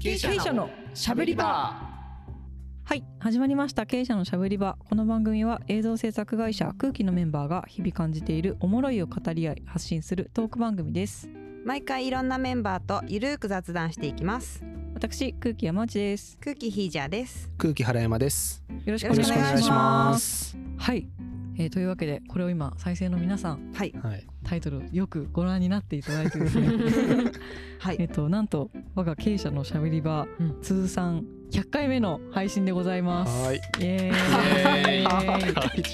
経営者のしゃべり場。はい始まりました。経営者のしゃべり場。この番組は映像制作会社空気のメンバーが日々感じているおもろいを語り合い発信するトーク番組です。毎回いろんなメンバーとゆるーく雑談していきます。私空気山内です。空気ヒージャーです。空気原山です。よろしくよろしくお願いします。はい、えーというわけでこれを今再生の皆さんはい。はい。タイトルよくご覧になっていただいてですね はい。えっとなんと我が経営者のしゃべり場、うん。通算100回目の配信でございます。はい。イエーイ。は い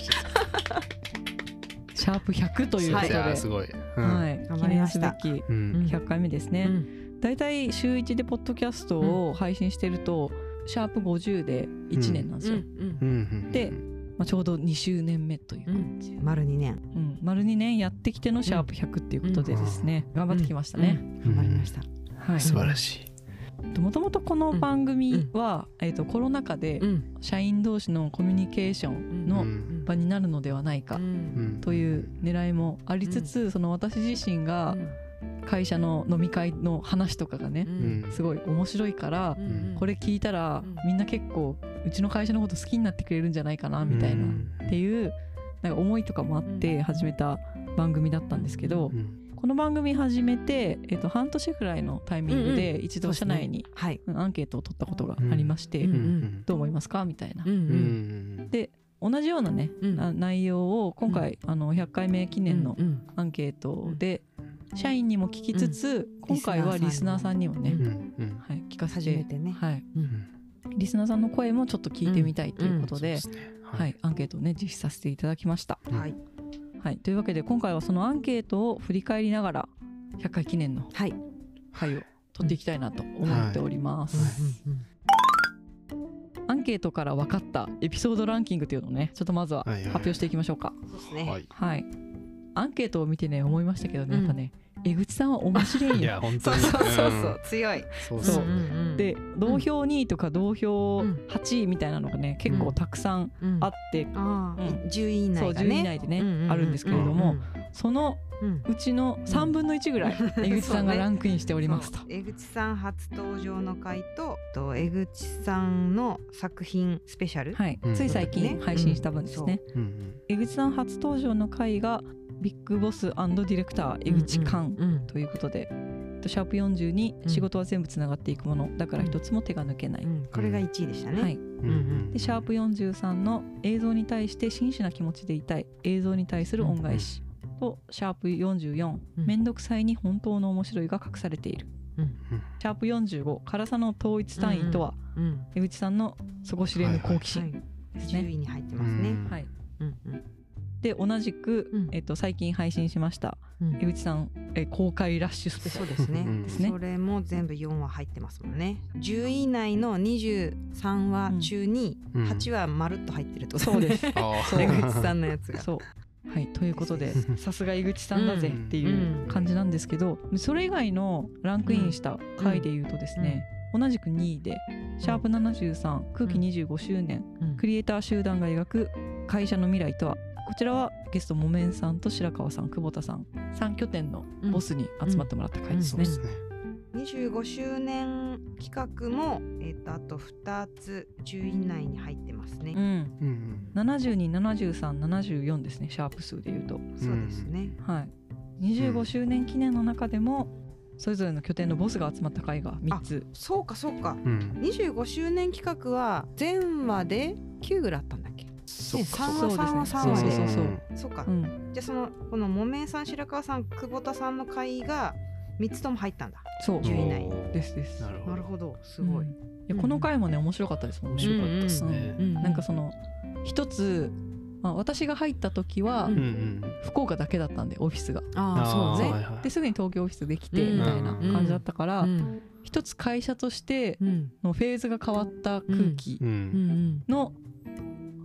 シャープ100ということで、はすごい、うん。い、記念頑張りました。すべきうん。100回目ですね、うん。だいたい週1でポッドキャストを配信してると、シャープ50で1年なんですよ、うん。うん。でまあ、ちょうど2周年目という感じ、丸2年。うん。丸2年やってきてのシャープ100っていうことでですね、頑張ってきましたね、頑張りました。はい。素晴らしい。もともとこの番組は、えー、とコロナ禍でうん。社員同士のコミュニケーションうのん。場になるのではないかうん。という狙いもありつつ、その私自身が会社の飲み会の話とかがね、うん。すごい面白いから、ん。これ聞いたら、うん。みんな結構うちの会社のこと好きになってくれるんじゃないかなみたいな、うん。っていうなんか思いとかもあって始めた番組だったんですけど、うん。この番組始めて、えっと半年くらいのタイミングで一度社内にアンケートを取ったことがありまして、どう思いますか？みたいな。で同じようなね、内容を今回、あの100回目記念のうん。アンケートで社員にも聞きつつ、今回はリリスナーさんにもね、ううんうん。はい、聞かせて、初めてね。はい、うん。リスナーさんの声もちょっと聞いてみたいということで、そうですね。はい、アンケートをね実施させていただきました。うんはい。はい、というわけで今回はそのアンケートを振り返りながら100回記念のはい。回を取っていきたいなと思っております。アンケートから分かったエピソードランキングというのをねちょっとまずは発表していきましょうか。そうですね。はい。はい。アンケートを見てね思いましたけどね、うんやっぱね江口さんは面白いいよ。や本当に。そうそうそうそんう強い。そそう。そう。うで同票2位とか同票うん8位みたいなのがね結構たくさんあって、うん。10位以そう10内がね。位以内でね、あるんですけれども、そのうちの3分の1ぐらい江口さんがランクインしておりますと。江口さん初登場の回とと江口さんの作品スペシャル、はい。うん、つい最近配信した分ですね。うん。うん江口さん初登場の回がビッグボスディレクター江口寛うんということで、とシャープ40に仕事は全部つながっていくものだから一つも手が抜けない。うん。これが1位でしたね、はい、うんうんでシャープ43の映像に対して真摯な気持ちでいたい映像に対する恩返し、とシャープ44うん。面倒くさいに本当の面白いが隠されている、うんシャープ45辛さの統一単位とは、うん江口さんの底知れぬ好奇はい心です10ね。位に入ってますね、うん。はい、うんうん。で同じく、うん。えっと、最近配信しましたうん。江口さん、え公開ラッシュスペシャル。そうですね。うんですね。それも全部4話入ってますもんね。10位以内の23話中にうん。8話まるっと入ってるってことそうです江口さんのやつがそうはいということでさすが江口さんだぜっていう感じなんですけど、それ以外のランクインした回でいうとですね、同じく2位でシャープ73空気25周年、うん。クリエイター集団が描く会社の未来とはこちらはゲストもめんさんと白川さん久保田さん3拠点のボスに集まってもらった回ですね。そうですね25周年企画も、えっとあと2つ10位以内に入ってますね、うん、うん727374ですねシャープ数でいうと。そうですね、はい、25周年記念の中でもそれぞれの拠点のボスが集まった回が3つ。そうかそうか。うん。うん25周年企画は全話で9ぐらいあったんだっけ？そっか。3そう話ですね3話3話でそうそうそうそう。か、うん、じゃあそのこの木綿さん白川さん久保田さんの回が3つとも入ったんだ。そう。10位以内。ですです。なるほど。なるほど。すごい、うん。いやこの回もね面白かったです。もんね。面白かったですね。うなんかその一つ、まあ、私が入った時は福岡だけだったんでオフィスが。ああそうね、はいはい。ですぐに東京オフィスできてうん。みたいな感じだったから、うん。一つ会社としてうん。のフェーズが変わった空気の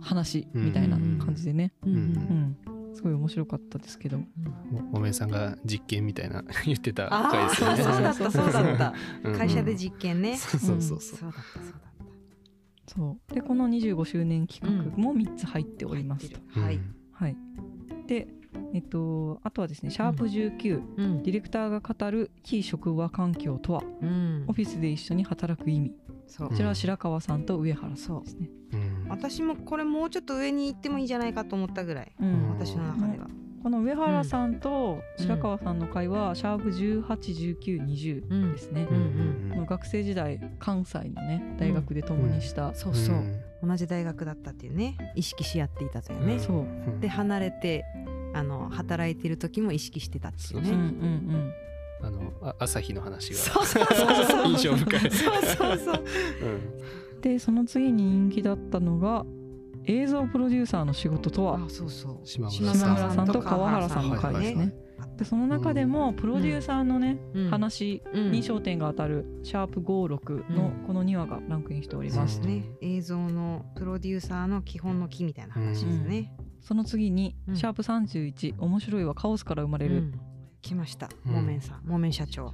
話みたいな感じでね、うんすごい面白かったですけど、ももめさんが実験みたいな 言ってた回ですよね。そうだった そうだった。うん。会社で実験ね、そうそうそうそう。そう。だったそうだったそうでこの25周年企画も3つ入っております。と。はい、うん。はい、でえっとあとはですねシャープ19、うん。ディレクターが語る非職場環境とは。うん。オフィスで一緒に働く意味。そう。こちらは白川さんと上原さんですね、うん私もこれもうちょっと上に行ってもいいんじゃないかと思ったぐらい。うん。私の中では。この上原さんと白川さんの会はシャープ181920うんですね、う学生時代関西のね大学で共にした、そうそう、同じ大学だったっていうね。意識し合っていたというね、そう。うん。で離れてあの働いてる時も意識してたっていううんうんねうん。あのあ朝日の話がそうそうそうそう。印象深い。そうそうそうでその次に人気だったのが映像プロデューサーの仕事とはあそうそう。島島村さんと川原さんの回ですね。でその中でもプロデューサーのね、うん。話うん。に焦点が当たるシャープ56のこの2話がランクインしております。うんね。映像のプロデューサーの基本の木みたいな話ですね、その次に、うん。シャープ31面白いはカオスから生まれる、うん。来ました。うん。モメンさんモメン社長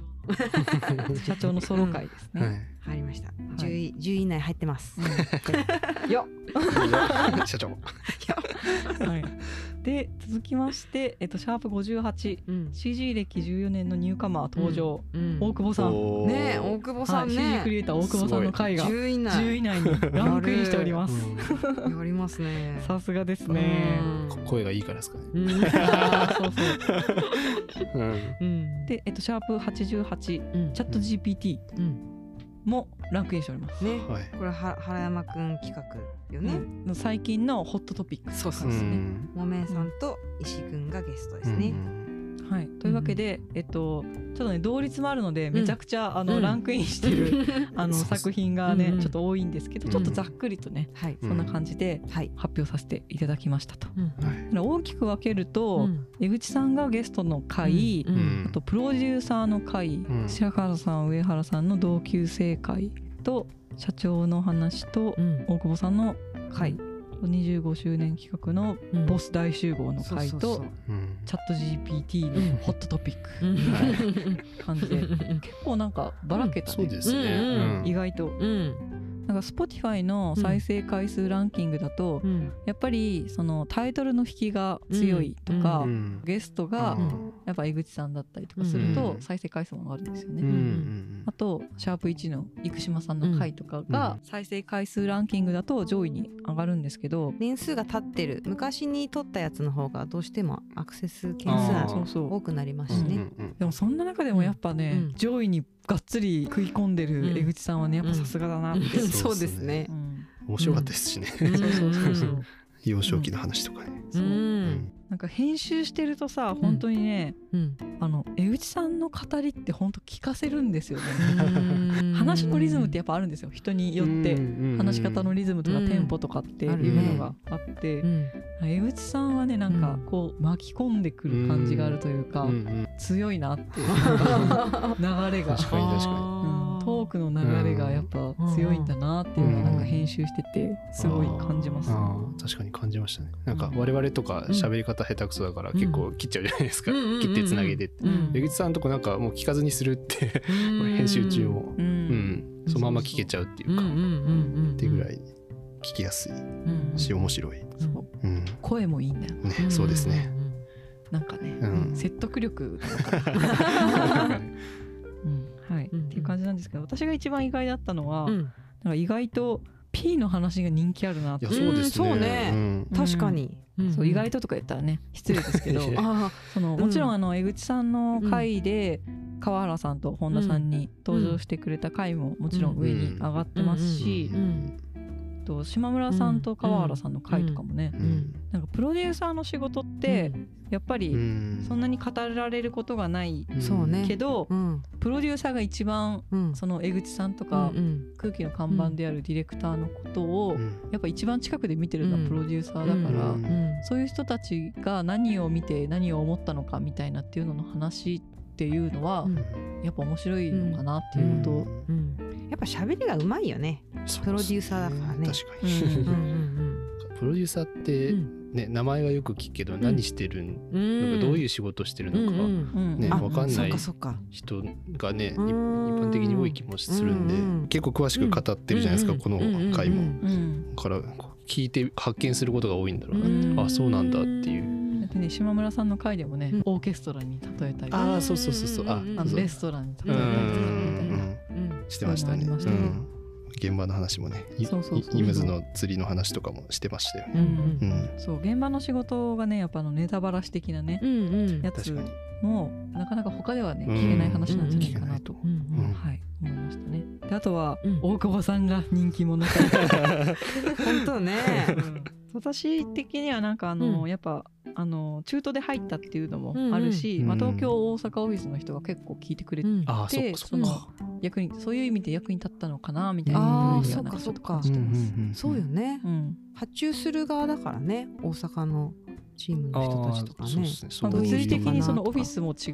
社長のソロ回ですね。はい。入りました。10位10位以内入ってます、よ社長。はい、で続きまして、えっと、シャープ 58CG うん。歴14年のニューカマー登場、うん。大久保さん、ねえ大久保さはい、ん CG ね。クリエイター大久保さんの回が10位以内。10位以内にランクインしております。やりますね。さすがですね。声がいいからですかね。そうそう。うん。うん。で、えっと、シャープ88うん。チャット GPT うんもランクインしております。ね。はい。これは原山くん企画よね、うん。最近のホットトピックそうそうですね。ん。もめんさんと石井くんがゲストですね、はい、というわけで、えっと、ちょっとね同率もあるのでん。めちゃくちゃ、あのうん。ランクインしてる、あの作品がね、うんうん。ちょっと多いんですけど、うん。ちょっとざっくりとねはい。そんな感じではい。発表させていただきましたと。うんは大きく分けると、うん。江口さんがゲストの回、うん。うん。あとプロデューサーの回、ん。白川さん上原さんの同級生会と社長の話とうん。大久保さんの回、25周年企画のうん。ボス大集合の回と、チャット GPT うん。のホットトピック。うん。感じで、結構なんかばらけたね、そうですね。うん意外と。うん。なんか Spotify の再生回数ランキングだと、うん。やっぱりそのタイトルの引きが強いとか、うん。ゲストがうん。やっぱ江口さんだったりとかするとうん。再生回数も上がるんですよね。うん。うんあとシャープ1の生島さんの回とかが再生回数ランキングだと上位に上がるんですけど、年数が経ってる。昔に撮ったやつの方がどうしてもアクセス件数がそうそう。多くなりますしうんね、うん。でもそんな中でもやっぱね、うん。上位にがっつり食い込んでる江口さんはねやっぱさすがだなって、うん。そうですね。うん。面白かったですしね。うん。そうそうそうそう。幼少期の話とかね。うんなんか編集してるとさ本当にね、うん。あの江口さんの語りって本当聞かせるんですよね。うん。話のリズムってやっぱあるんですよ。人によって。話し方のリズムとかうんテンポとかっていうのがあって、うん。江口さんはねなんかこう巻き込んでくる感じがあるというか、強いなっていう 流れが、確かに確かうん、トークの流れがやっぱ強いんだなっていうのがなんか編集しててすごい感じます、あー。確かに感じましたね。なんか我々とか喋り方下手くそだから結構切っちゃうじゃないですか、うん切ってつなげて江口さんとこなんかもう聞かずにするって 編集中も。ううん。ん、そのまま聞けちゃうっていうか、ってぐらい聞きやすいうんし面白い、そう。うん。声もいいんだよ。ね、そうですね、なんかね、うん。説得力 うんはい。うんっていう感じなんですけど私が一番意外だったのは、うん。なんか意外と P の話が人気あるなって。いやそうですね。うんそうね。ん。確かに、うん。そう意外ととか言ったらね失礼ですけど。そのうん。もちろんあの江口さんの回で川原さんと本田さんに登場してくれた回ももちろん上に上がってますしうん。うんと島村さんと川原さんの回とかもねうんなんかプロデューサーの仕事ってやっぱうりん。そんなに語られることがないそうねけどうん。プロデューサーが一番うん。その江口さんとかうん空気の看板であるディレクターのことをうん。やっぱ一番近くで見てるのはプロデューサーだから、そういう人たちが何を見て何を思ったのかみたいなっていうのの話っていうのは、うん。やっぱ面白いのかなっていうのと、うんやっぱ喋りがうまいよね。プロデューサーだからね。確かに、うんうんうんプロデューサーって、うん。ね名前はよく聞くけど何してるん、うん。どういう仕事してるのか、うんねあわかんない人がね、うん。一般的に多い気もするんで、うん結構詳しく語ってるじゃないですか、うんこの回も、うんうんだから聞いて発見することが多いんだろうな、うん。あそうなんだっていう、ね島村さんの回でもね、うん。オーケストラに例えたりああそうそうそうそう。あうんうんうん。あレストランにうん例えたりとかみたいな。うんしてましたね。現場の話もねいそうそうそうイムズの釣りの話とかもしてましたよね。うんうん。そう現場の仕事がねやっぱあのネタばらし的なねう、んうん。やつ確かに。もなかなか他ではねうん。聞けない話なんじゃないかなと、うんうん。はい思いましたね。であとは、うん。大久保さんが人気者 本当ね私的にはなんかあの、うん。やっぱあの中途で入ったっていうのもあるし、うん。うんまあ、東京大阪オフィスの人が結構聞いてくれて、うん。そっでかそっか。役にそういう意味で役に立ったのかなみたいなふうにはなんかちょっと感じてます。そうよね。うん。発注する側だからね大阪のチームの人たちとかね。ね。物理的にそのオフィスも違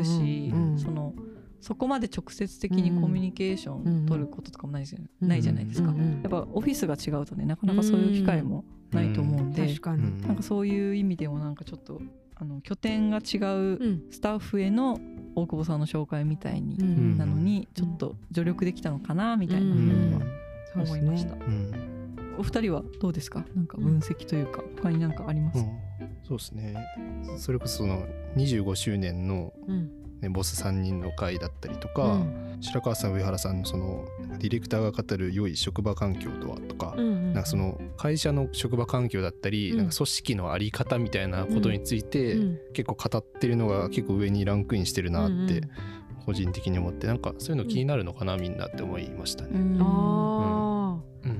うし、うんうんうん。そのそこまで直接的にコミュニケーション取ることとかもないじゃ,、うんないじゃないですか、やっぱオフィスが違うとねなかなかそういう機会もないと思うんで、確かに、うんなんかそういう意味でもなんかちょっとあの拠点が違ううん。スタッフへの大久保さんの紹介みたいに、うん。なのにちょっと助力できたのかなみたいなうんのはそうですね思いました、うん。お二人はどうですか？なんか分析というか他になんかあります、うん。そうですね。それこそその25周年の、うんね、ボス3人の会だったりとうか、ん。白川さん上原さんのそのディレクターが語る良い職場環境とはとか、うんなんかその会社の職場環境だったり、うん。なんか組織のあり方みたいなことについて、うん。結構語ってるのが結構上にランクインしてるなって個人的に思ってなんかそういうの気になるのかなみんなって思いましたね。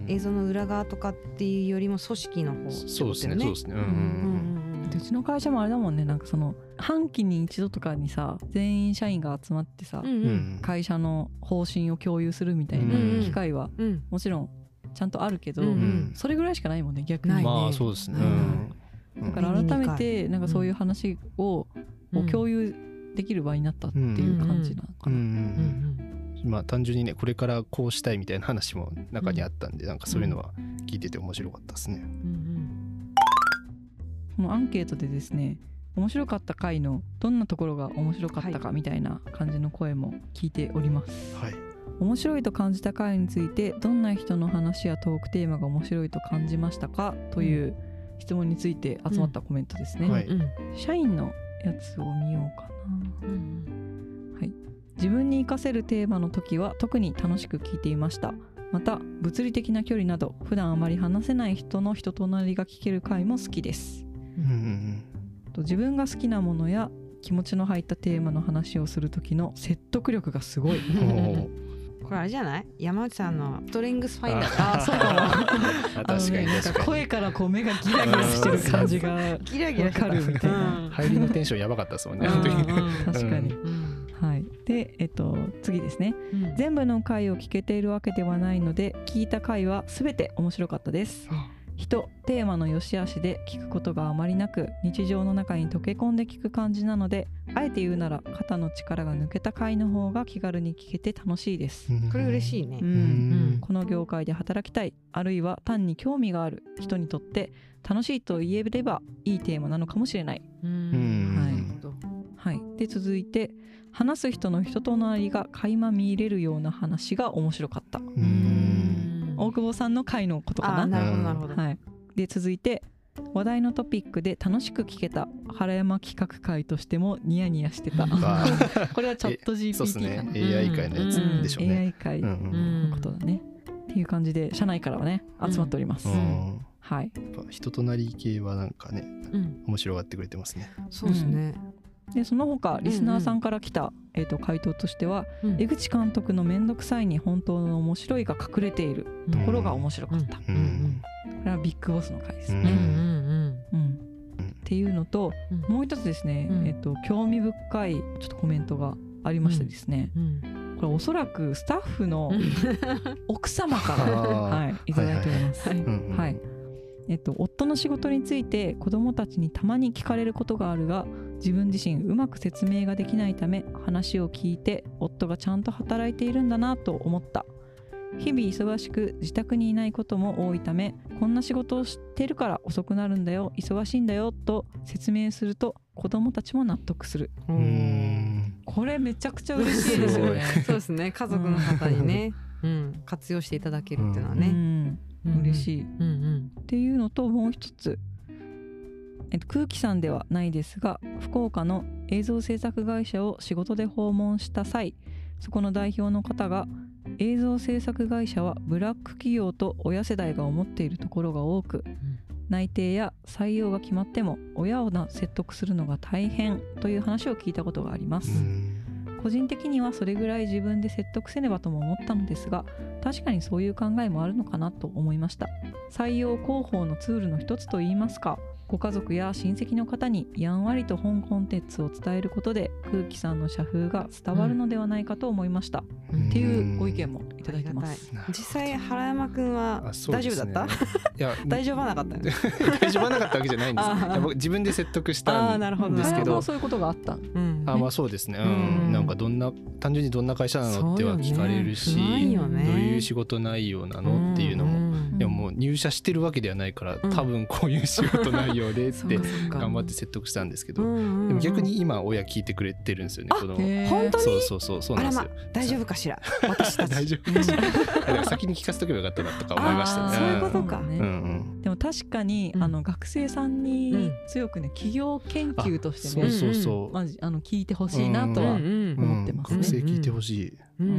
映像の裏側とかっていうよりも組織の方ってそうですねそうですね。うんうんうん。でうちの会社もあれだもんね。なんかその半期に一度とかにさ全員社員が集まってさ、うんうん。うん会社の方針を共有するみたいなうん機会はうん。もちろんちゃんとあるけど、うんうん。それぐらいしかないもんね逆に、ね。まあそうですね。うん。うん。だから改めてなんかそういう話を,、うん。を共有できる場になったっていう感じなのかな。うん。うんうんまあ単純にねこれからこうしたいみたいな話も中にあったんで、なんかそういうのは聞いてて面白かったですね。うんこのアンケートでですね面白かった回のどんなところが面白かったかみたいな感じの声も聞いております。はい。面白いと感じた回についてどんな人の話やトークテーマが面白いと感じましたか？という質問について集まったコメントですね。はい。うん社員のやつを見ようかな。うん。はい、自分に活かせるテーマの時は特に楽しく聞いていました。また物理的な距離など普段あまり話せない人の人となりが聞ける回も好きですうんうんと自分が好きなものや気持ちの入ったテーマの話をする時の説得力がすごい。これあれじゃない？山内さんのストレングスファインダー。あーそう。かも確かにのねなん確かに。声からこう目がギラギラしてる感じがギラギラかるみたいな。うん。入りのテンションやばかったですもんね。確かに、うん。はい。でえっと次ですね。うん。全部の回を聞けているわけではないので聞いた回は全て面白かったです人テーマの良し悪しで聞くことがあまりなく日常の中に溶け込んで聞く感じなのであえて言うなら肩の力が抜けた回の方が気軽に聞けて楽しいです、これ嬉しいね。う、うん。んこの業界で働きたいあるいは単に興味がある人にとって楽しいと言えればいいテーマなのかもしれない、はいはい、で続いて話す人の人となりが垣間見れるような話が面白かった。うん大久保さんの回のことかな。なるほどなるほど、はい、で続いて話題のトピックで楽しく聞けた原山企画会としてもニヤニヤしてた。あ これはチャットえそうです GPT かな、ね AI 界のやつでしょうね。AI 会のことだね、っていう感じで社内からはね集まっております、うん。はい。やっぱ人となり系はなんかねうん。面白がってくれてますね。そうですね、でその他リスナーさんから来た、えー、と回答としてはうん。江口監督の面倒くさいに本当の面白いが隠れているところが面白かった、こうんれはビッグボスの回ですうんうね、ん。うんっていうのとうん。もう一つですね、うん。えっと興味深いちょっとコメントがありましてですね、うん。これおそらくスタッフのうん。奥様から、はい、いただいております。はい。うんうん。はいえっと、夫の仕事について子どもたちにたまに聞かれることがあるが自分自身うまく説明ができないため話を聞いて夫がちゃんと働いているんだなと思った。日々忙しく自宅にいないことも多いためこんな仕事をしてるから遅くなるんだよ忙しいんだよと説明すると子どもたちも納得する。うーん。これめちゃくちゃ嬉しいですよね。そうですね。家族の方にね、うん、活用していただけるっていうのはね、うん嬉しいうん。うんっていうのともう一つ。えっと、空気さんではないですが福岡の映像制作会社を仕事で訪問した際そこの代表の方が映像制作会社はブラック企業と親世代が思っているところが多く内定や採用が決まっても親をな説得するのが大変という話を聞いたことがあります、うん個人的にはそれぐらい自分で説得せねばとも思ったのですが確かにそういう考えもあるのかなと思いました。採用広報のツールの一つといいますかご家族や親戚の方にやんわりと本コンテンツを伝えることで空気さんの社風が伝わるのではないかと思いました、うん。っていうご意見もいただいてます。実際原山くんは大丈夫だった？ねいや大丈夫はなかった 大丈夫はなかったわけじゃないんです 僕自分で説得しあたーなるほど。んですけどそういうことがあった。うんあまあそうですね、ううん。ん、なんかどんな単純にどんな会社なのっては聞かれるし、ねね。どういう仕事内容なのっていうのも、んいやもう入社してるわけではないから、うん。多分こういう仕事内容でって 頑張って説得したんですけど、うんうんうん。でも逆に今親聞いてくれてるんですよねあ子供。本当に？そうそうそうそうなんですよ、ま大丈夫かしら？私 大丈夫。かしら先に聞かせとけばよかったなとか思いましたね。そういうことか。ねうん。うんでも確かに、うん。あの学生さんうにん強くね企業研究としてそうね、そうそう、まじあの聞いてほしいなとは、うん。思ってますね。学生聞いてほしい、うん。う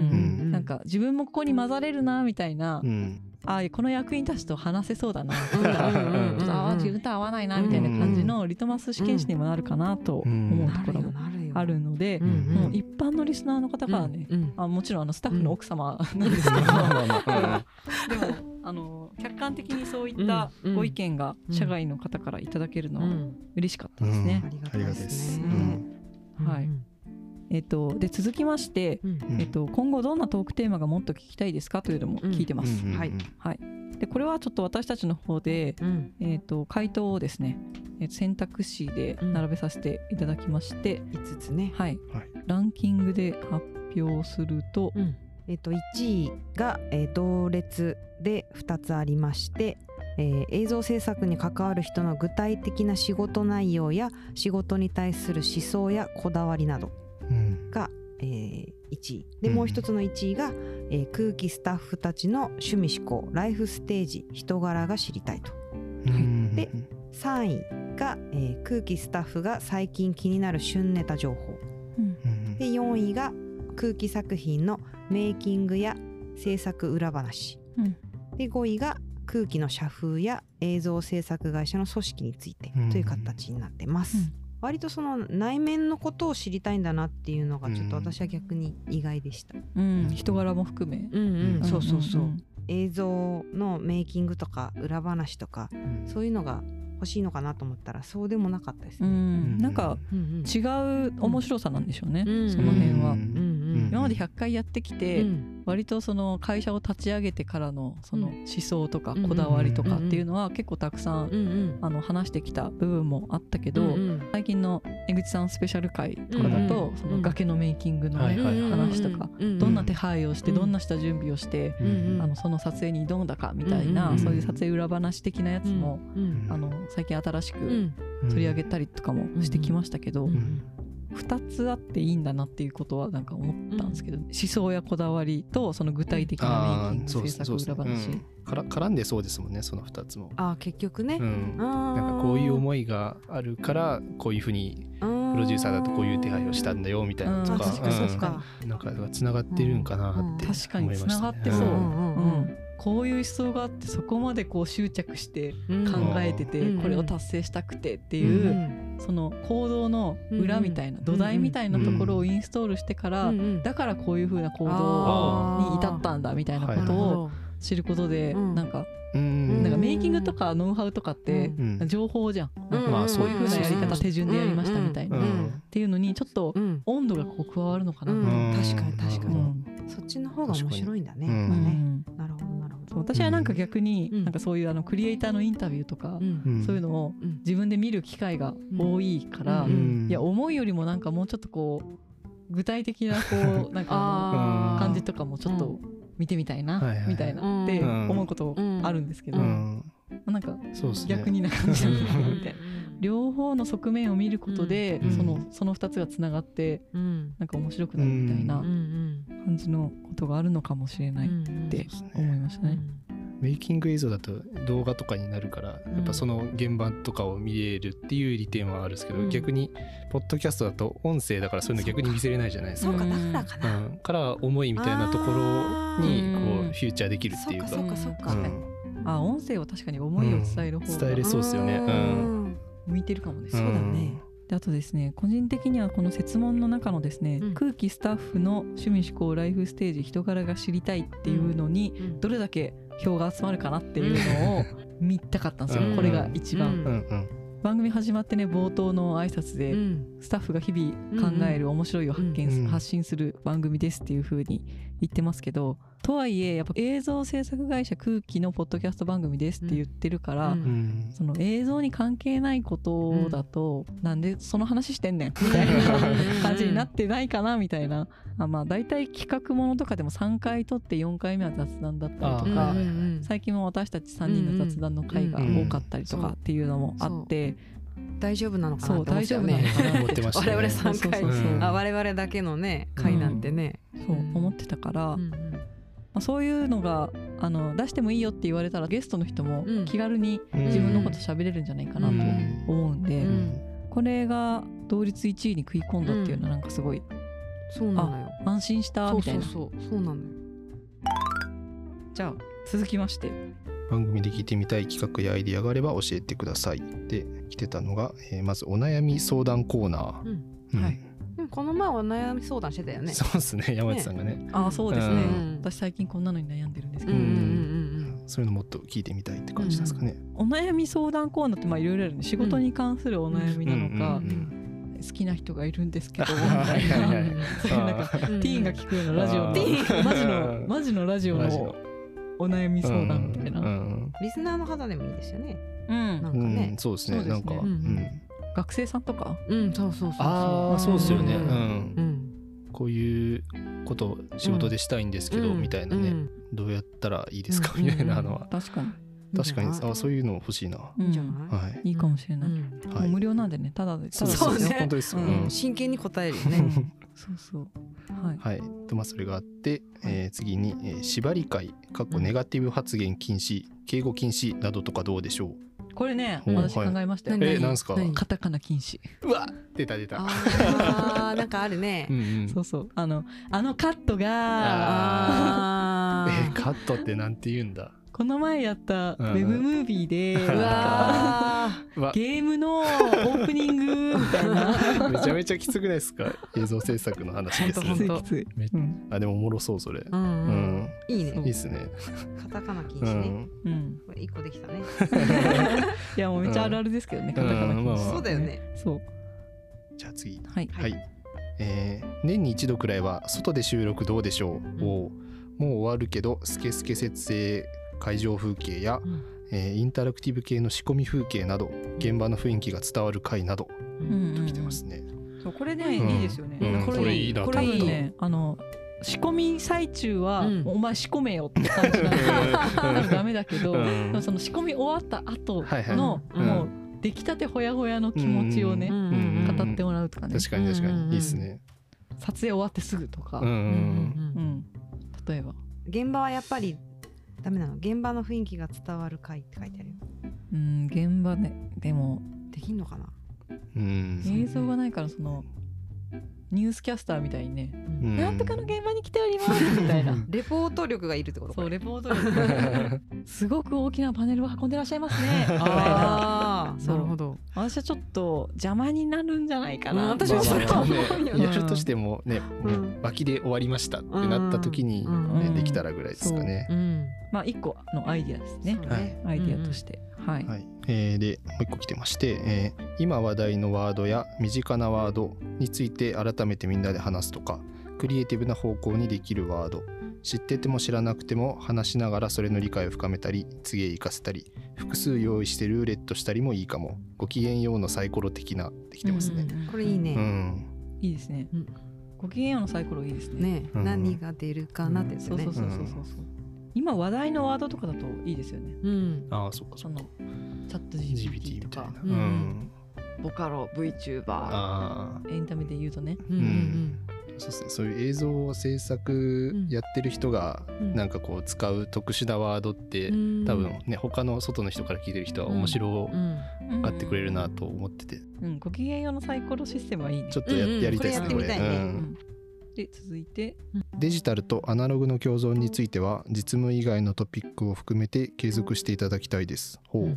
ん。なんか自分もここに混ざれるなみたいな、うん。あこの役員たちと話せそうだなとうん。か、自分と合わないなみたいな感じのリトマス試験紙にもなるかなと思うところも。なるよあるので、うんうん。もう一般のリスナーの方からね、うんあもちろんあのスタッフの奥様なんですけど、でもあの客観的にそういったうん。ご意見がうん社外の方からいただけるのはうん。嬉しかったうんですね。ありがたいですね。うん。はい。えっとで続きまして、えっと今後どんなトークテーマがもっと聞きたいですか？というのも聞いてます。うん。うんうんはいでこれはちょっと私たちの方で、うん。えっと回答をですね、えっと選択肢で並べさせていただきまして、5つね。はい、はい。ランキングで発表すると、うん。えっと1位が、えー同列で2つありまして、えー映像制作に関わる人の具体的な仕事内容や仕事に対する思想やこだわりなどうんが、えー1位。でうん。もう一つの1位が、えー空気スタッフたちの趣味思考ライフステージ人柄が知りたいと。うん。で3位が、えー空気スタッフが最近気になる旬ネタ情報。うん。うんで4位が空気作品のメイキングや制作裏話、うん。で5位が空気の社風や映像制作会社の組織についてうんという形になってます、うん割とその内面のことを知りたいんだなっていうのがちょっと私は逆に意外でした、うん。人柄も含め、うんうん。そうそうそう、んん。映像のメイキングとか裏話とかうん。そういうのが欲しいのかなと思ったらそうでもなかったですうね、ん。なんかうん違う面白さなんでしょうね、うん。その辺は。今まで100回やってきて、うん。割とその会社を立ち上げてからのそのうん。思想とかうんこだわりとかっていうのは結構たくさんあの話してきた部分もあったけど、最近の江口さんスペシャル回とかだと、うんその崖のメイキングの、話とか、うんどんな手配をして、うん。どんな下準備をして、うんあのその撮影に挑んだかみたいな、うんそういう撮影裏話的なやつも、うんあの最近新しくうん。取り上げたりとかもしてきましたけど、うん2つあっていいんだなっていうことはなんか思ったんですけど、思想やこだわりとその具体的なメイキング制作裏話、うん。から絡んでそうですもんねその2つも、あ結局ね、うん、ななんかこういう思いがあるからこういうふうにプロデューサーだとこういう手配をしたんだよみたいなのとかうん。なんかつながってるんかなって確かにつ思いましたね。ながってそう、うん。うん。うん。うんこういう思想があってそこまでこう執着してうん。考えてて、うん。これを達成したくてってういう、ん。その行動の裏みたいな、土台みたいなところをインストールしてから、だからこういうふうな行動に至ったんだみたいなこはいとを知ることで、うん。なんかうん。なんかメイキングとかノウハウとかってうん。情報じゃん、うんなんかまあこういうふうなやり方うん。手順でやりましたみたいな、っうん。ていうのにちょっとうん。温度がこう加わるのかな、確かに確かに。うん。そっちの方が面白いんだね。うん。なるほどなるほど。私はなんか逆に、うん。なんかそういうあのクリエイターのインタビューとか、うん。うんそういうのをうん。自分で見る機会が多いから、うん。いや思いよりもなんかもうちょっとこう具体的なこう なんか感じとかもちょっと見てみたいな、みたいなってうん思うことあるんですけど、うん。なんか逆にな感じみたいな。うん両方の側面を見ることで、うん。そのその2つがつながってうん。なんか面白くなるみたいな感じのことがあるのかもしれないっうん。て思いましたね。メイキング映像だと動画とかになるからやっぱその現場とかを見れるっていう利点はあるんですけど、うん。逆にポッドキャストだと音声だからそういうの逆に見せれないじゃないですか。そうかうん。だからかな、うん、から思いみたいなところにこうフューチャーできるっていうか。そうかそうか。そうか、うん。あ音声は確かに思いを伝える方うん。伝えれがそうですよね。うん向いてるかもね、そうだね。であとですね個人的にはこの設問の中のですね、うん。空気スタッフの趣味思考ライフステージ人柄が知りたいっていうのに、うん。どれだけ票が集まるかなっていうのを見たかったんですよ、うん。これが一番、うん。うん。うん。番組始まってね冒頭の挨拶で、うん。スタッフが日々考える面白いを発見す、うん。発信する番組ですっていう風に言ってますけどとはいえやっぱ映像制作会社空気のポッドキャスト番組ですって言ってるから、うん。うん。その映像に関係ないことだと、なんでその話してんねん みたいな感じになってないかなみたいな。あまあ大体企画ものとかでも3回撮って4回目は雑談だったりとあか、うんうん最近も私たち3人の雑談の回が多かったりとかっていうのもあって、大丈夫なのかなそうって思っちゃうね大丈夫なのかな思ってましたね。我々3回我々だけのね回なんてね、そう思ってたから、うんまあ、そういうのがあの出してもいいよって言われたらゲストの人もうん。気軽にうん。自分のこと喋れるんじゃないかなとうん。思うんで、うん。これが同率1位に食い込んだっていうのはなんかすごいそうなのよ。安心したそうみたいな。そうそうそうなのよ。じゃあ続きまして。番組で聞いてみたい企画やアイディアがあれば教えてください。で来てたのが、えーまずお悩み相談コーナー、うん。うん。はいこの前は悩み相談してたよね。そうですね。山内さんがね。あそうですね、うん。私最近こんなのに悩んでるんですけど、うんうんうん。そういうのもっと聞いてみたいって感じですかね、お悩み相談コーナーってまあいろいろあるね仕事に関するお悩みなのか、好きな人がいるんですけどみ はたいないはいはい。そういうなんかうんティーンが聞くようなラジオのマジのマジのラジオのの。お悩み相談みたいな、うんうんリスナーの方でもいいですよね。うん。なんかうん。ね、そうですね。なんか、うん。うん学生さんとか？うんそうそうそうそう。ああそうですよね、ううん。んうん。こういうことを仕事でしたいんですけど、うん。みたいなね、うん。どうやったらいいですか、うん。みたいなのは、確かに、確かに。あそういうの欲しいな、うん。いいんじゃない、はい。いいかもしれない、うん。はい。無料なんでねただで。ただでそうね本当ですよ、ううん。ん真剣に答えるよね。そうそう。はい。はい。とまあそれがあって、えー次に、えー縛り会かっこネガティブ発言禁止敬語禁止などとかどうでしょこれねうん。私考えましたよ、うえなんすか？何？カタカナ禁止。うわ出た出た。あー。なんかあるね。うんうん。そうそう。あのあのカットがあえー。カットってなんて言うんだ？この前やったウうん。ェブムービーで、ううわうわ。ゲームのオープニングみたいな。めちゃめちゃきつくないですか？映像制作の話ですきついあでもおもろそうそれ。ーううん。うん。んいいいいねっすね。カタカナ禁う止ね。んうん、これ一個できたね。いやもうめっちゃあるあるですけどね、カタカナ禁止、うんまあまあ。そうだよね。そう。じゃあ次。はい。はい、えー年に一度くらいは外で収録どうでしょう、をもう終わるけどスケスケ設営会場風景や、うん。えーインタラクティブ系の仕込み風景など現場の雰囲気が伝わる回などうんときてますね、そうこれね、うん。いいですよね、うん。これいいなこれいいね。あの仕込み最中は、うん。お前仕込めよって感じなんでダメだけど、うん。でもその仕込み終わった後はいはい。の、うん。もう出来たてほやほやの気持ちをね、うんうん語ってもらうとかね、確かに確かうんうんうん。にいいっすね。撮影終わってすぐとか、うんうん。うん。例えば、現場はやっぱりダメなの。現場の雰囲気が伝わる回って書いてあるよ。うん、現場ね。でもできんのかな？うん。映像がないからそのニュースキャスターみたいにね、うん。なんとかの現場に来ておりますみたいな。レポート力がいるってことそうレポート力。すごく大きなパネルを運んでらっしゃいますね。ああそう。なるほど。私はちょっと邪魔になるんじゃないかな、うん。私もそれは思うよねやるとしてもね、うん。もう脇で終わりましたってなった時に、うんねうん。できたらぐらいですかね。う。ん。まあ一個のアイディアですね。そうはい。ねアイディアとして、はい、はい。えーでもう一個来てまして、えー今話題のワードや身近なワードについて改めてみんなで話すとかクリエイティブな方向にできるワード知ってても知らなくても話しながらそれの理解を深めたり次へ活かせたり複数用意してルーレットしたりもいいかも。ご機嫌ようのサイコロ的なできてますね。これいいね。うん。いいですね、うんご機嫌ようのサイコロいいですね。ねうん。何が出るかなってそうそうそうそうそう今話題のワードとかだといいですよね。うん。ああそっかそのチャット GPT とか。みたいな。うん。うん。ボカロ VTuber エンタメで言うとね。うん。うんそうですね。そういう映像制作やってる人がうん。なんかこう使う特殊なワードって、うん。多分ね他の外の人から聞いてる人は面白うんがってくれるなと思ってて、うん、ご機嫌用のサイコロシステムはいいねちょっとや,、うん。うんやりたいですねこれ。やってみたいね。うん。うん。で続いて。デジタルとアナログの共存については実務以外のトピックを含めて継続していただきたいです。ほう、うん。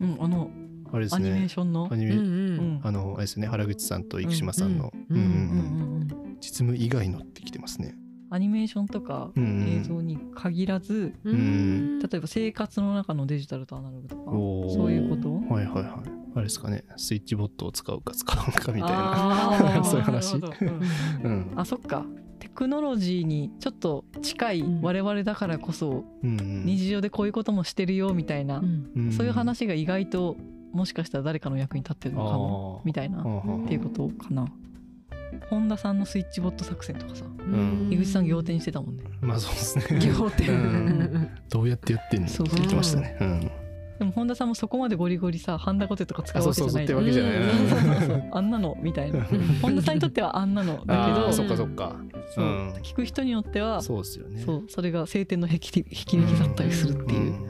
うん、うん、あのあれですアニメーね。ションの？アニメ、うんうんあのあれですね。原口さんと生島さんの、うんうんうん実務以外のってきてますね。アニメーションとか映像に限らず、うん。例えば生活の中のデジタルとアナログとかそういうこと？はいはいはい。あれですかね。スイッチボットを使うか使わんかみたいな。そういう話。うん。うん。あそっか。テクノロジーにちょっと近いうん。我々だからこそ日常でこういうこともしてるよみたいな、うん。そういう話が意外ともしかしたら誰かの役に立ってるのかもみたいなっていうことかな本田さんのスイッチボット作戦とかさん。井口さん仰天してたもんね。まあそうですね。仰天。うん。どうやってやってんの？ってそう。そう聞いてましたね。うん。でも本田さんもそこまでゴリゴリさハンダゴテとか使うわけじゃないあそうそうそうってわけじゃない。うん。そうそうそう。あんなのみたいな。本田さんにとってはあんなのだけどそっかそっか。そう。うん。聞く人によってはそうですよね。そう。それが晴天の霹靂霹靂だったりするっていう、ん。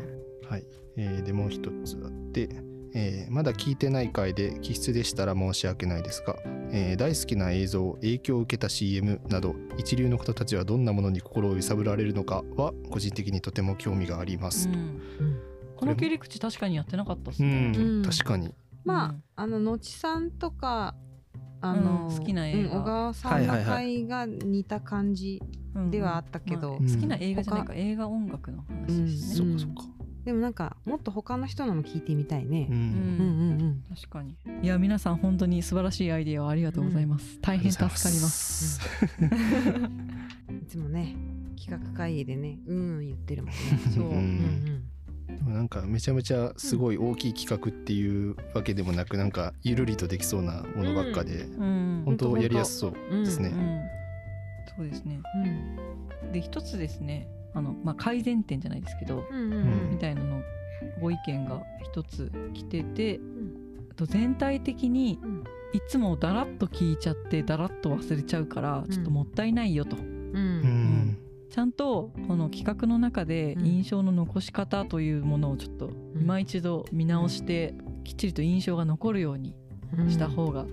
はい、えーでもう一つあって、えーまだ聞いてない回で気質でしたら申し訳ないですが、えー大好きな映像影響を受けた CM など一流の方たちはどんなものに心を揺さぶられるのかは個人的にとても興味があります。うん。この切り口確かにやってなかったっすうね、ん、うん。確かに。まあ、うん。あののちさんとかあの、うん好きな映画。うん小川さんの回が似た感じうんではあったけど、まあ好きな映画じゃないか、映画音楽の話ですね、うん。そっかそっか。でもなんかもっと他の人のも聞いてみたいね。う。ん。うんうんうん。確かに。いや皆さん本当に素晴らしいアイディアをありがとうございます、大変助かります。うん、いつもね企画会議でねうんうん言ってるもんね。そう、うんうんでもなんかめちゃめちゃすごい大きい企画っていうわけでもなくなんかゆるりとできそうなものばっかで、うん。本当やりやすそうですね。うん。そうですね。うん。で一つですねあの、まあ、改善点じゃないですけど、うんうんうん。みたいなのご意見が一つ来てて、ん。あと全体的にうん。いつもだらっと聞いちゃってだらっと忘れちゃうからちょっともったいないよと、ううん。んちゃんとこの企画の中でうん。印象の残し方というものをちょっと今一度見直してきっちりと印象が残るようにした方が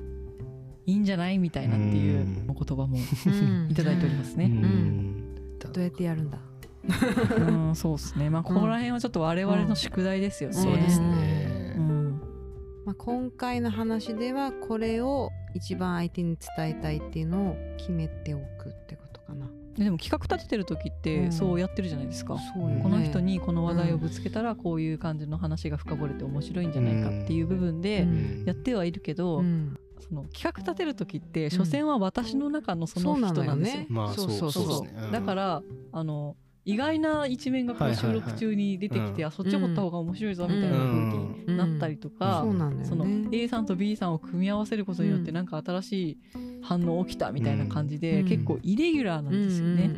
いいんじゃないみたいなっていうお言葉もうん。いただいておりますね。うん。どうやってやるんだ？うん、そうですね。まあここら辺はちょっと我々の宿題ですよね。そうですうね。ん、まあ、今回の話ではこれを一番相手に伝えたいっていうのを決めておくってことかな。でも企画立ててる時ってうんそうやってるじゃないですか。そうよねこの人にこの話題をぶつけたらこういう感じの話が深掘れて面白いんじゃないかっていう部分でうんやってはいるけど、うんその企画立てる時って所詮は私の中のその人なんですよ。まあそうそうそうですね。うんだからあの意外な一面がこはいうはいはい収録中に出てきて、うんあそっちを掘った方が面白いぞみたいな風になったりとか、その。A さんと B さんを組み合わせることによってうん。なんか新しい反応起きたみたいな感じで、うん。結構イレギュラーなんですよね。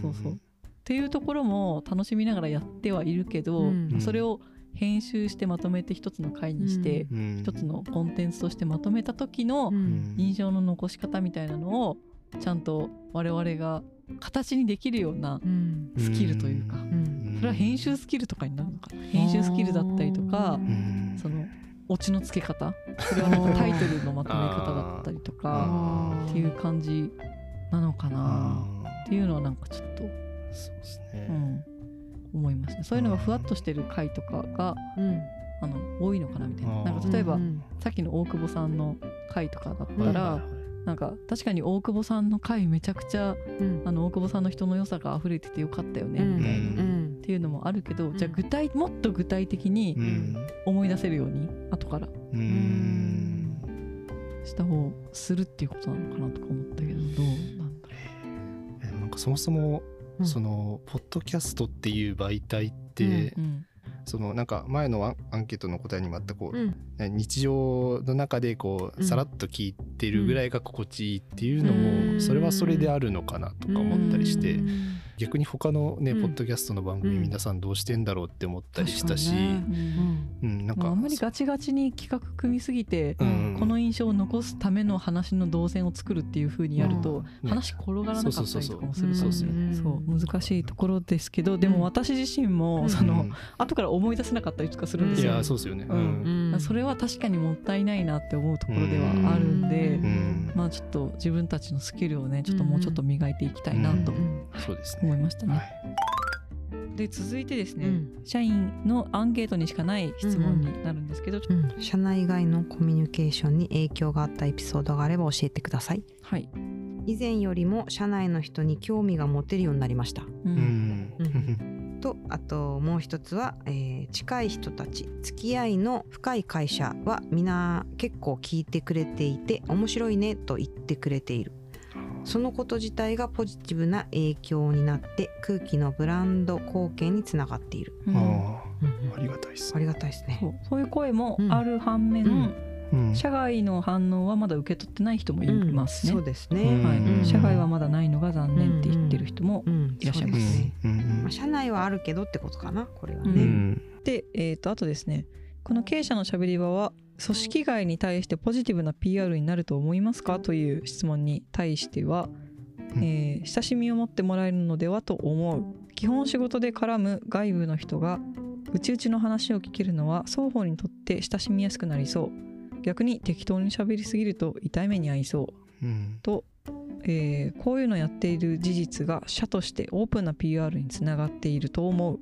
そうそう。っていうところも楽しみながらやってはいるけど、うん。それを編集してまとめて一つの回にして、うん。一つのコンテンツとしてまとめた時のうん。印象の残し方みたいなのをちゃんと我々が形にできるようなうん。スキルというか、うん。それは編集スキルとかになるのかな。編集スキルだったりとかうんそのオチの付け方。それはなんかタイトルのまとめ方だったりとかっていう感じなのかな。っていうのはなんかちょっと、そうですね。うん、思いますね。そういうのがふわっとしてる回とかがうん。あの多いのかなみたいな。なんか例えば、うん。さっきの大久保さんの回とかだったら、はいはいはいなんか確かに大久保さんの回めちゃくちゃうん。あの大久保さんの人の良さが溢れててよかったよねうん。みたいな、うん。っていうのもあるけど、ん。じゃあ具体もっと具体的にうん。思い出せるように後からうん。した方をするっていうことなのかなとか思ったけどどうなんだろえなんかそもそもうん。そのポッドキャストっていう媒体って、う、うんそのなんか前のアンアンケートの答えにもあったこう、うん。ね日常の中でこううん。さらっと聞いてるぐらいが心地いいっていうのうん。もそれはそれであるのかなとか思ったりしてうん。逆に他のねうん。ポッドキャストの番組うん。皆さんどうしてんだろうって思ったりしたしうんうん。なんかまああんまりガチガチに企画組みすぎてうん。この印象を残すための話の動線を作るっていう風にやるとうん。話転がらなかったりとかもするそう難しいところですけどでも私自身うん。もそのうん後から思い出せなかったりとかするんですよ。いやそうですよね。それは確かにもったいないなって思うところではあるんでうん。うん。まあちょっと自分たちのスキルをねちょっともうちょっと磨いていきたいなと。思いましたはい。ね。で続いてですね、うん。社員のアンケートにしかない質問になるんですけど、うん。社内外のコミュニケーションに影響があったエピソードがあれば教えてください。はい、以前よりも社内の人に興味が持てるようになりました。うんとあともう一つは、えー近い人たち付き合いの深い会社はみんな結構聞いてくれていて面白いねと言ってくれている。そのこと自体がポジティブな影響になって空気のブランド貢献につながっている。うん。あうんあありがたいですあ。りがたいですね。そうそういう声もある反面、うんうん社外の反応はまだ受け取ってない人もいますね。そうですね、うんはい。うん。社外はまだないのが残念って言ってる人も、うん。いらっしゃいます。まあ、社内はあるけどってことかなこれはうね、うん。で、えー、とあとですねこの経営者のしゃべり場は組織外に対してポジティブな PR になると思いますかという質問に対しては、うん。えー親しみを持ってもらえるのではと思う。基本仕事で絡む外部の人がうちうちの話を聞けるのは双方にとって親しみやすくなりそう逆に適当に喋りすぎると痛い目に遭いそう。うん。と、えーこういうのやっている事実が社としてオープンな PR につながっていると思う。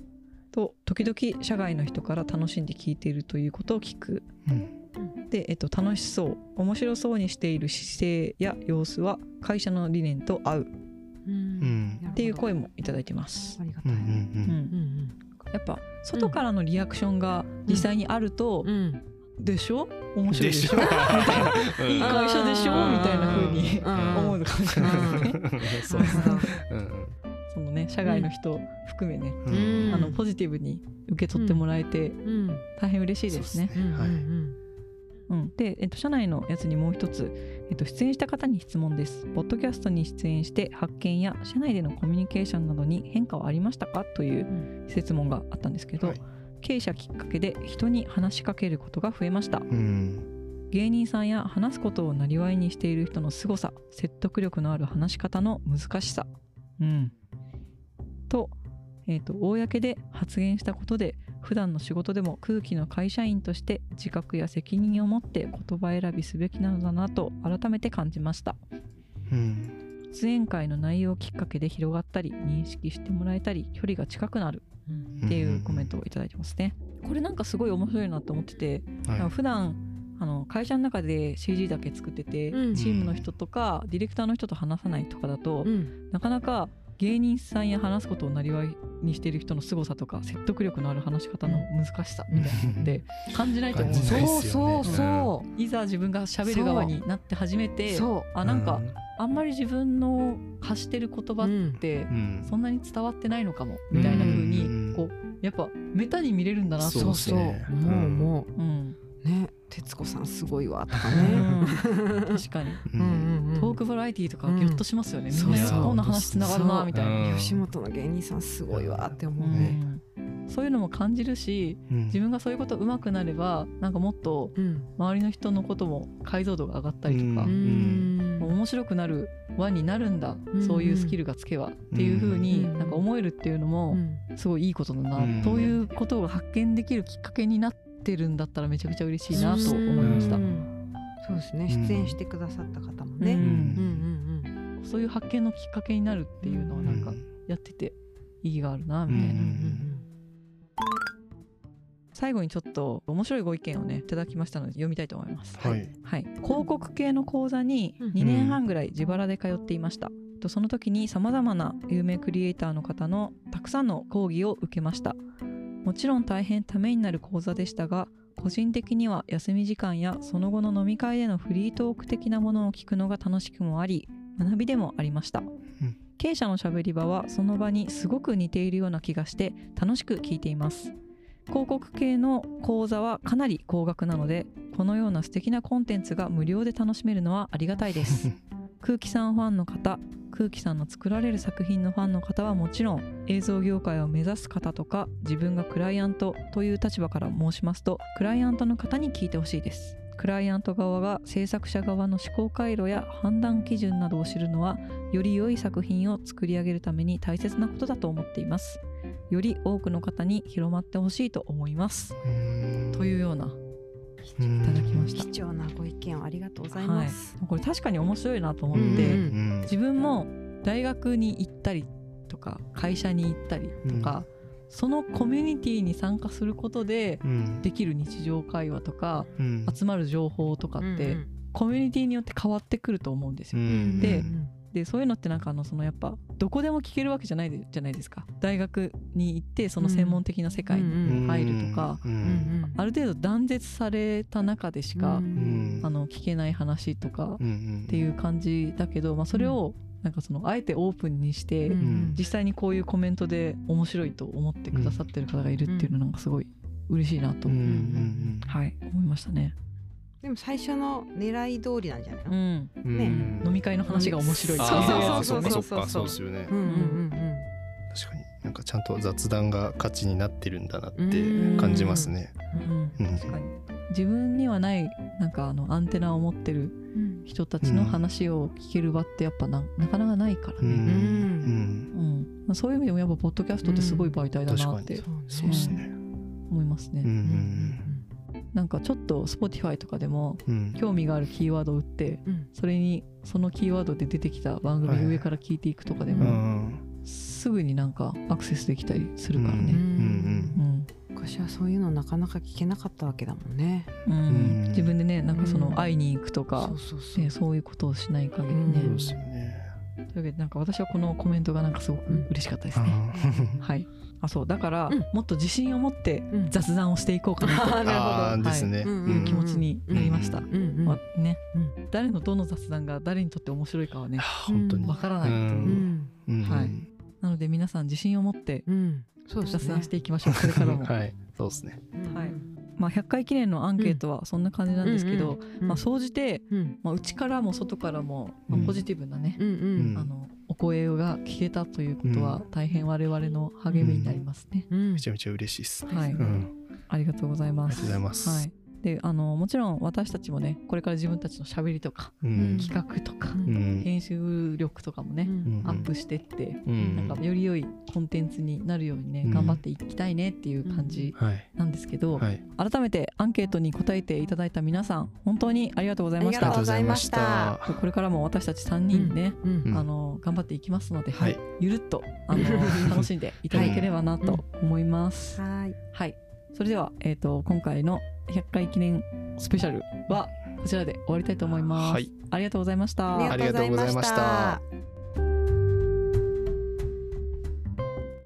と時々社外の人から楽しんで聞いているということを聞く。うん。で、えっと、楽しそう。面白そうにしている姿勢や様子は会社の理念と合う。うん。っていう声もいただいてます。あ。りがたい、やっぱ外からのリアクションが実際にあると、うんでしょ？面白いでしょ？でみたいいい会社でしょ？うん。みたいな風にうん。思うのかもしれないですね。そうですね。うん。そのね社外の人含めね、うん。うん。あのポジティブに受け取ってもらえてうん。大変嬉しいですね。そうはい。うん、で、えっと、社内のやつにもう一つ、えっと、出演した方に質問です。ポッドキャストに出演して発見や社内でのコミュニケーションなどに変化はありましたか？という質問があったんですけど、はい経営者きっかけで人に話しかけることが増えました。うん。芸人さんや話すことをなりわいにしている人の凄さ説得力のある話し方の難しさ、うん、と,、えーと公で発言したことで普段の仕事でも空気の会社員として自覚や責任を持って言葉選びすべきなのだなと改めて感じました。うん。出演会の内容をきっかけで広がったり認識してもらえたり距離が近くなるっていうコメントをいただいてますね。これなんかすごい面白いなと思っててはい。普段あの会社の中で CG だけ作ってて、うん。チームの人とかディレクターの人と話さないとかだと、うん。なかなか芸人さんや話すことをなりわいにしている人の凄さとか説得力のある話し方の難しさみたいなのって感じないと思うんですよ。感じないそうそうそいざ自分が喋る側になって初めうてそう。あなんかあんまり自分の発してる言葉うんってうん。そんなに伝わってないのかもみたいな風うん。にこうやっぱメタに見れるんだなとそう思って。ですねもうもう。ん。うね徹子さんすごいわとかうねん。確かに。うん。うんうんトークバラエティーとかギュッとしますよね、うんみんなそうそうこんな話つながるなみたいな、うん。吉本の芸人さんすごいわって思ううねん。そういうのも感じるしうん。自分がそういうこと上手くなればなんかもっとうん。周りの人のことも解像度が上がったりとか、うん。面白くなる輪になるんだ、うん。そういうスキルがつけば。っていう風にうん。なんか思えるっていうのうもん。すごいいいことだな、うん。そういうことが発見できるきっかけになってるんだったらめちゃくちゃ嬉しいなと思いました、うん。そうですね。うん。出演してくださった方もね。ううんんうんそういう発見のきっかけになるっていうのはなんかやってて意義があるなみたいな、最後にちょっと面白いご意見をねいただきましたので読みたいと思います。はい。はい、広告系の講座にうん。2年半ぐらい自腹で通っていました。とその時にさまざまな有名クリエイターの方のたくさんの講義を受けました。もちろん大変ためになる講座でしたが個人的には休み時間やその後の飲み会でのフリートーク的なものを聞くのが楽しくもあり学びでもありました。ん経営者のしゃべり場はその場にすごく似ているような気がして楽しく聞いています。広告系の講座はかなり高額なのでこのような素敵なコンテンツが無料で楽しめるのはありがたいです 空気さんファンの方空気さんの作られる作品のファンの方はもちろん映像業界を目指す方とか自分がクライアントという立場から申しますとクライアントの方に聞いてほしいです。クライアント側が制作者側の思考回路や判断基準などを知るのはより良い作品を作り上げるために大切なことだと思っています。より多くの方に広まってほしいと思います。というようないただきました貴重なご意見をありがとうございます、これ確かに面白いなと思って、自分も大学に行ったりとか会社に行ったりとか、そのコミュニティに参加することでうん。できる日常会話とかうん。集まる情報とかって、うんコミュニティによって変わってくると思うんですよ。うん。でうんでそういうのってなんかあのそのやっぱどこでも聞けるわけじゃないでじゃないですか。大学に行ってその専門的な世界に入るとか、ある程度断絶された中でしか、うんあの聞けない話とかうんっていう感じだけど、まあ、それをなんかそのあえてオープンにして、ん実際にこういうコメントで面白いと思ってくださってる方がいるっていうのはなんかすごい嬉しいなと、はい思いましたね。でも最初の狙い通りなんじゃないの、うん、うんね。うん。飲み会の話が面白いっていあーそうそうそうそう。そっかそうですよね。うんうん確かになんかちゃんと雑談が価値になってるんだなってうん。感じますね。うん。うん。確かに。自分にはないなんかあのアンテナを持ってるうん。人たちの話を聞ける場ってやっぱななかなかないからうん。うね、ん。うん。まあ、そういう意味でもやっぱポッドキャストってすごい媒体だなって確そうね。そうですね。思いますね、うんうんなんかちょっと Spotify とかでもうん。興味があるキーワードを打ってうん。それにそのキーワードで出てきた番はい組上から聞いていくとかでうもん。すぐになんかアクセスできたりするからうんね。うん。昔はそういうのなかなか聞けなかったわけだもんね。うん。うん。自分でねなんかそのうん。会いに行くとかそうそうそう、ねそういうことをしない限りね。うん。そうですよね。というわけでなんか私はこのコメントがなんかすごく嬉しかったですね。あはい。あそうだから、うん。もっと自信を持ってうん。雑談をしていこうかなと。あーなるほど。あーですね。うんいう気持ちになりました。うんうん。うんまあね、うん。誰のどの雑談が誰にとって面白いかはね本当に。わからないという、うん。うんはい。なので皆さん自信を持ってうん。そうですね。雑談していきましょう、これからも。はい。そうですね。はいまあ、100回記念のアンケートはそんな感じなんですけど、うんまあ、総じて、うん。まあ、内からも外からも、まあうん。ポジティブなね、うんうん。あのお声が聞けたということは大変我々の励みになりますね。うん。めちゃめちゃ嬉しいですはい、うん。ありがとうございます。ありがとうございます。はい、であのもちろん私たちもねこれから自分たちのしゃべりとかうん。企画とか、うん。編集力とかもね、うん。アップしてって、うん。なんかより良いコンテンツになるようにね、うん。頑張っていきたいねっていう感じはい。なんですけど、はい。改めてアンケートに答えていただいた皆さん本当にありがとうございましありがとうた。ございました。これからも私たち3人ね、あの頑張っていきますので、はい。ゆるっとあの 楽しんでいただければなと思います。はい。はい、それでは、えー、と今回の100回記念スペシャルはこちらで終わりたいと思います。はいありがとうございました。ありがとうございました